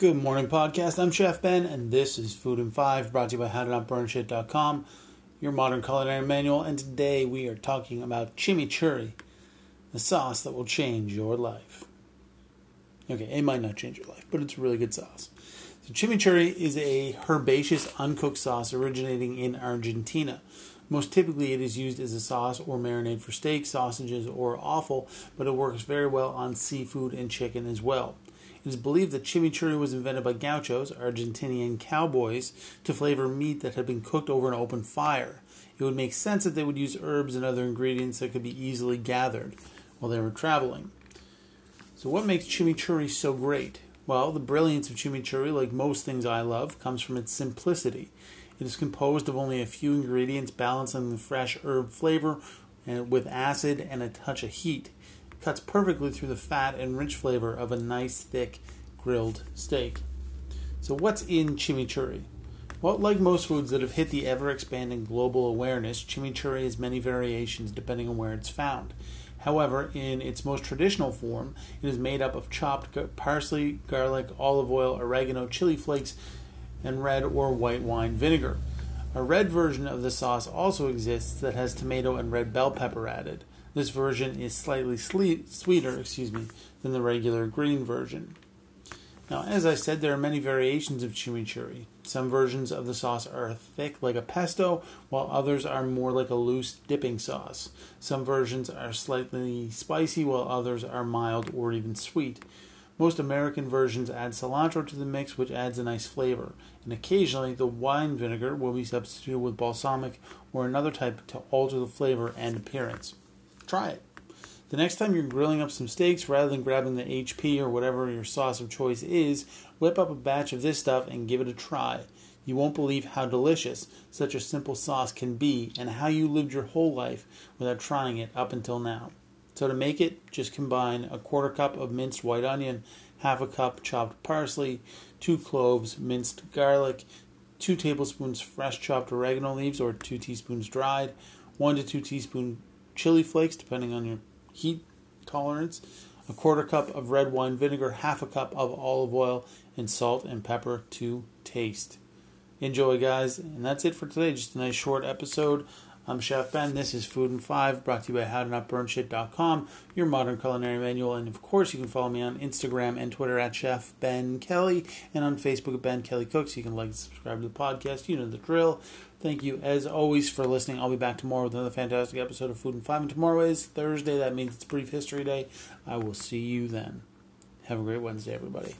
Good morning, podcast. I'm Chef Ben, and this is Food in Five, brought to you by HowToNotBurnShit.com, your modern culinary manual. And today we are talking about chimichurri, the sauce that will change your life. Okay, it might not change your life, but it's a really good sauce. So, chimichurri is a herbaceous, uncooked sauce originating in Argentina. Most typically, it is used as a sauce or marinade for steak, sausages, or offal, but it works very well on seafood and chicken as well. It is believed that chimichurri was invented by gauchos, Argentinian cowboys, to flavor meat that had been cooked over an open fire. It would make sense that they would use herbs and other ingredients that could be easily gathered while they were traveling. So, what makes chimichurri so great? Well, the brilliance of chimichurri, like most things I love, comes from its simplicity. It is composed of only a few ingredients balancing the fresh herb flavor and with acid and a touch of heat cuts perfectly through the fat and rich flavor of a nice, thick, grilled steak. So, what's in chimichurri? Well, like most foods that have hit the ever expanding global awareness, chimichurri has many variations depending on where it's found. However, in its most traditional form, it is made up of chopped parsley, garlic, olive oil, oregano, chili flakes, and red or white wine vinegar. A red version of the sauce also exists that has tomato and red bell pepper added. This version is slightly sweeter, excuse me, than the regular green version. Now, as I said, there are many variations of chimichurri. Some versions of the sauce are thick like a pesto, while others are more like a loose dipping sauce. Some versions are slightly spicy, while others are mild or even sweet. Most American versions add cilantro to the mix, which adds a nice flavor. And occasionally, the wine vinegar will be substituted with balsamic or another type to alter the flavor and appearance. Try it. The next time you're grilling up some steaks, rather than grabbing the HP or whatever your sauce of choice is, whip up a batch of this stuff and give it a try. You won't believe how delicious such a simple sauce can be and how you lived your whole life without trying it up until now. So, to make it, just combine a quarter cup of minced white onion, half a cup chopped parsley, two cloves minced garlic, two tablespoons fresh chopped oregano leaves or two teaspoons dried, one to two teaspoons chili flakes, depending on your heat tolerance, a quarter cup of red wine vinegar, half a cup of olive oil, and salt and pepper to taste. Enjoy, guys. And that's it for today. Just a nice short episode I'm Chef Ben. This is Food in Five, brought to you by HowToNotBurnShit.com, your modern culinary manual. And of course, you can follow me on Instagram and Twitter at Chef Ben Kelly, and on Facebook at Ben Kelly Cooks. You can like and subscribe to the podcast. You know the drill. Thank you, as always, for listening. I'll be back tomorrow with another fantastic episode of Food in Five. And tomorrow is Thursday. That means it's Brief History Day. I will see you then. Have a great Wednesday, everybody.